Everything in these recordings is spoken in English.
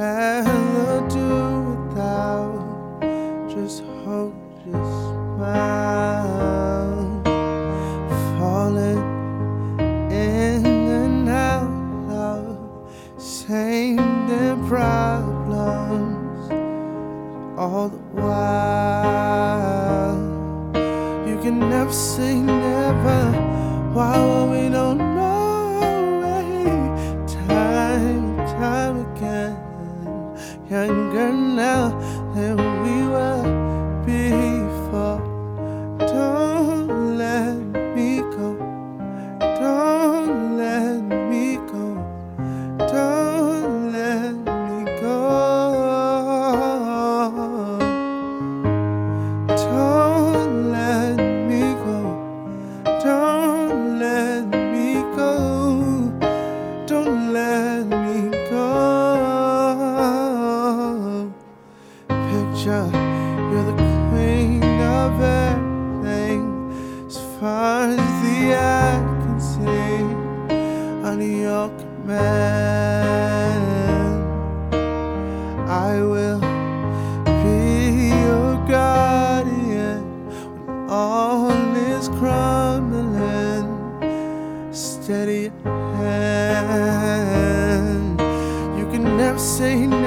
I'll do without. Just hopeless your smile. Falling in and out of same problems all the while. You can never say never. Why well, we don't know? Time, time again. Younger now than we were. You're the queen of everything, as far as the eye can see. Under your command, I will be your guardian when all is crumbling. Steady hand, you can never say no.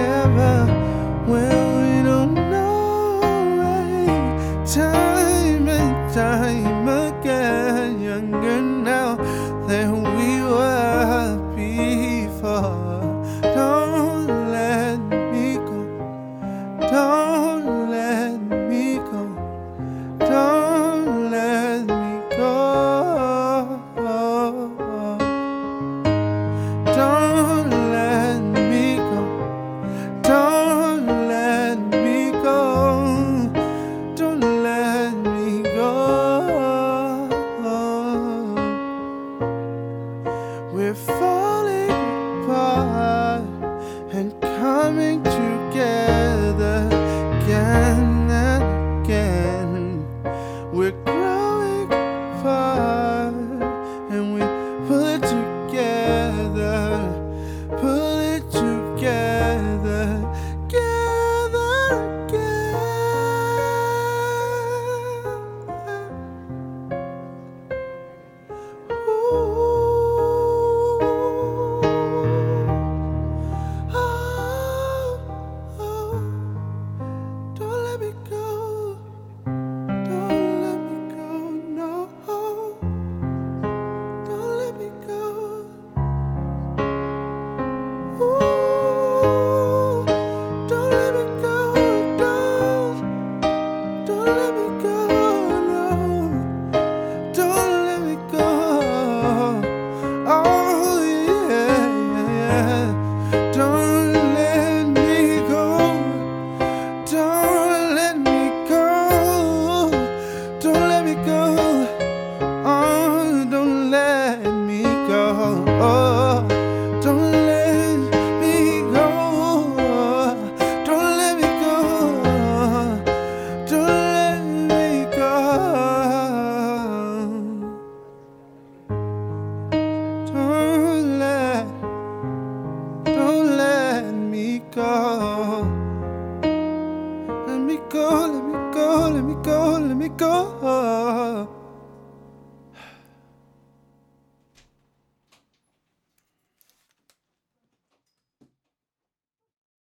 go. Let me go, let me go, let me go, let me go.